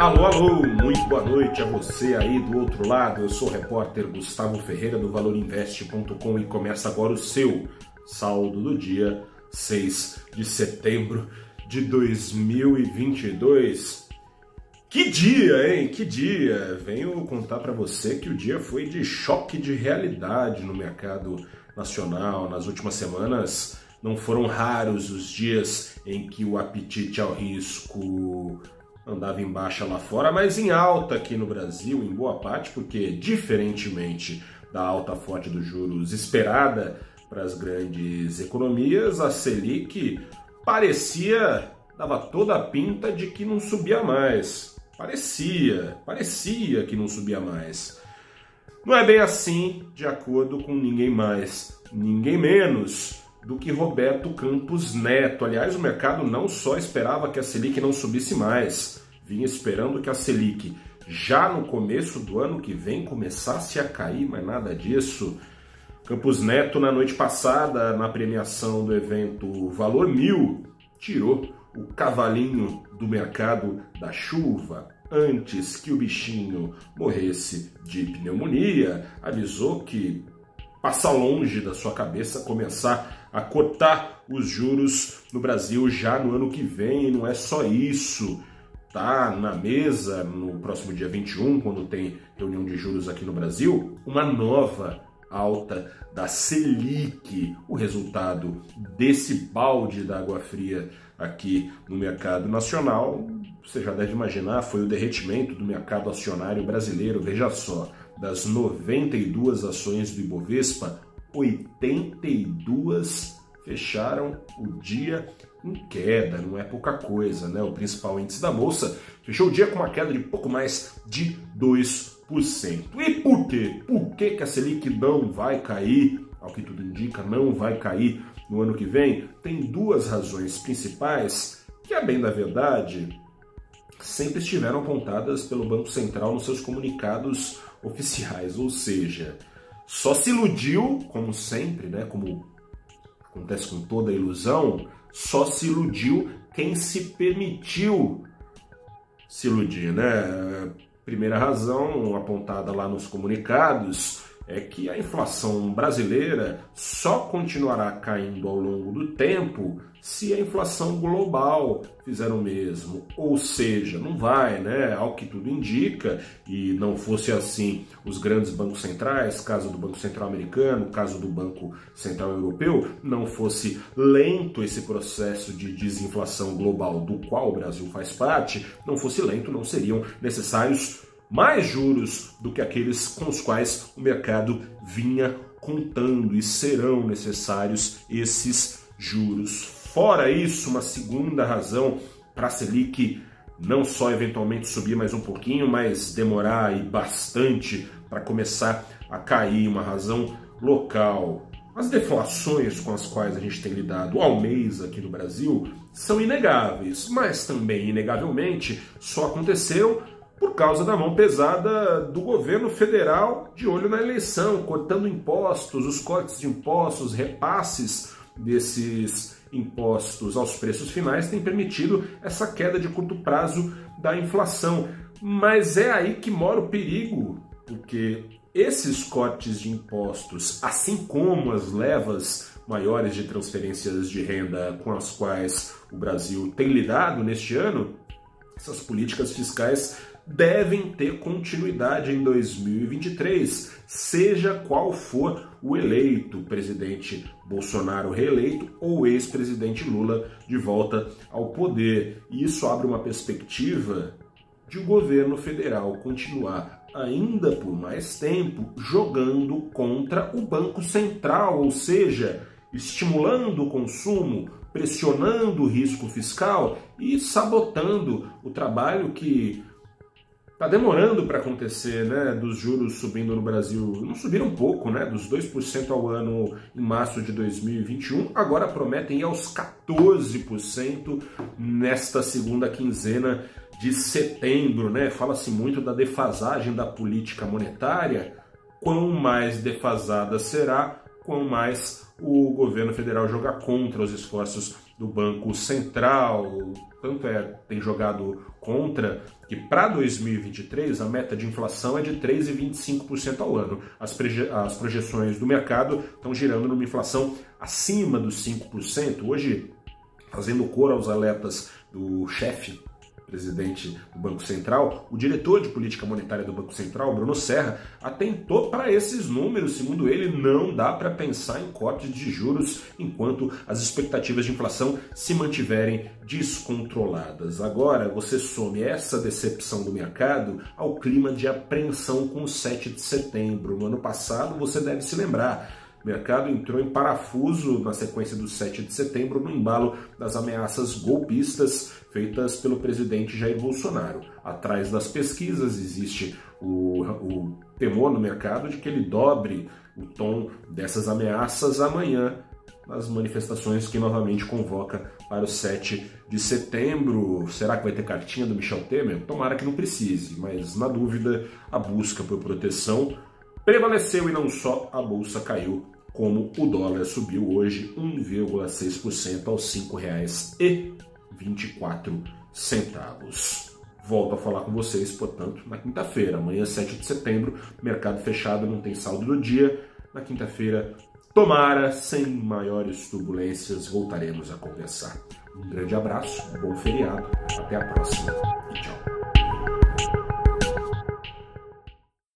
Alô, alô, muito boa noite a você aí do outro lado. Eu sou o repórter Gustavo Ferreira do ValorInvest.com e começa agora o seu saldo do dia 6 de setembro de 2022. Que dia, hein? Que dia! Venho contar para você que o dia foi de choque de realidade no mercado nacional. Nas últimas semanas não foram raros os dias em que o apetite ao risco andava em baixa lá fora, mas em alta aqui no Brasil, em boa parte, porque diferentemente da alta forte dos juros esperada para as grandes economias, a Selic parecia dava toda a pinta de que não subia mais. Parecia, parecia que não subia mais. Não é bem assim, de acordo com ninguém mais, ninguém menos do que Roberto Campos Neto. Aliás, o mercado não só esperava que a Selic não subisse mais, vinha esperando que a Selic já no começo do ano que vem começasse a cair, mas nada disso. Campos Neto, na noite passada, na premiação do evento Valor Mil, tirou o cavalinho do mercado da chuva antes que o bichinho morresse de pneumonia, avisou que passa longe da sua cabeça começar a cortar os juros no Brasil já no ano que vem. Não é só isso. Tá na mesa no próximo dia 21, quando tem reunião de juros aqui no Brasil, uma nova alta da Selic, o resultado desse balde da água fria aqui no mercado nacional, você já deve imaginar, foi o derretimento do mercado acionário brasileiro. Veja só, das 92 ações do Ibovespa, 82 fecharam o dia em queda, não é pouca coisa, né? O principal índice da bolsa fechou o dia com uma queda de pouco mais de 2%. E por quê? Por que, que a Selic não vai cair? Ao que tudo indica, não vai cair no ano que vem? Tem duas razões principais que, a bem da verdade, sempre estiveram apontadas pelo Banco Central nos seus comunicados oficiais, ou seja, só se iludiu, como sempre, né, como acontece com toda ilusão, só se iludiu quem se permitiu se iludir, né? Primeira razão apontada lá nos comunicados é que a inflação brasileira só continuará caindo ao longo do tempo se a inflação global fizer o mesmo. Ou seja, não vai, né? Ao que tudo indica, e não fosse assim, os grandes bancos centrais, caso do Banco Central Americano, caso do Banco Central Europeu, não fosse lento esse processo de desinflação global do qual o Brasil faz parte, não fosse lento, não seriam necessários mais juros do que aqueles com os quais o mercado vinha contando e serão necessários esses juros. Fora isso, uma segunda razão para a Selic não só eventualmente subir mais um pouquinho, mas demorar e bastante para começar a cair, uma razão local. As deflações com as quais a gente tem lidado ao mês aqui no Brasil são inegáveis, mas também, inegavelmente, só aconteceu por causa da mão pesada do governo federal de olho na eleição, cortando impostos, os cortes de impostos, repasses desses impostos aos preços finais têm permitido essa queda de curto prazo da inflação. Mas é aí que mora o perigo, porque esses cortes de impostos, assim como as levas maiores de transferências de renda com as quais o Brasil tem lidado neste ano, essas políticas fiscais devem ter continuidade em 2023, seja qual for o eleito, presidente Bolsonaro reeleito ou ex-presidente Lula de volta ao poder. E isso abre uma perspectiva de o governo federal continuar ainda por mais tempo jogando contra o Banco Central, ou seja, estimulando o consumo, pressionando o risco fiscal e sabotando o trabalho que Tá demorando para acontecer, né? Dos juros subindo no Brasil. Não subiram um pouco, né? Dos 2% ao ano em março de 2021, agora prometem ir aos 14% nesta segunda quinzena de setembro, né? Fala-se muito da defasagem da política monetária. Quão mais defasada será, quão mais o governo federal joga contra os esforços do Banco Central, tanto é tem jogado contra que para 2023 a meta de inflação é de 3,25% ao ano. As, as projeções do mercado estão girando numa inflação acima dos 5%. Hoje, fazendo cor aos alertas do chefe presidente do Banco Central, o diretor de política monetária do Banco Central, Bruno Serra, atentou para esses números. Segundo ele, não dá para pensar em cortes de juros enquanto as expectativas de inflação se mantiverem descontroladas. Agora, você some essa decepção do mercado ao clima de apreensão com o 7 de setembro. No ano passado, você deve se lembrar, o mercado entrou em parafuso na sequência do 7 de setembro no embalo das ameaças golpistas feitas pelo presidente Jair Bolsonaro. Atrás das pesquisas existe o, o temor no mercado de que ele dobre o tom dessas ameaças amanhã nas manifestações que novamente convoca para o 7 de setembro. Será que vai ter cartinha do Michel Temer? Tomara que não precise, mas na dúvida, a busca por proteção prevaleceu e não só a bolsa caiu, como o dólar subiu hoje 1,6% aos R$ 5,24. Volto a falar com vocês, portanto, na quinta-feira, amanhã 7 de setembro, mercado fechado, não tem saldo do dia. Na quinta-feira, tomara, sem maiores turbulências, voltaremos a conversar. Um grande abraço, bom feriado, até a próxima e tchau.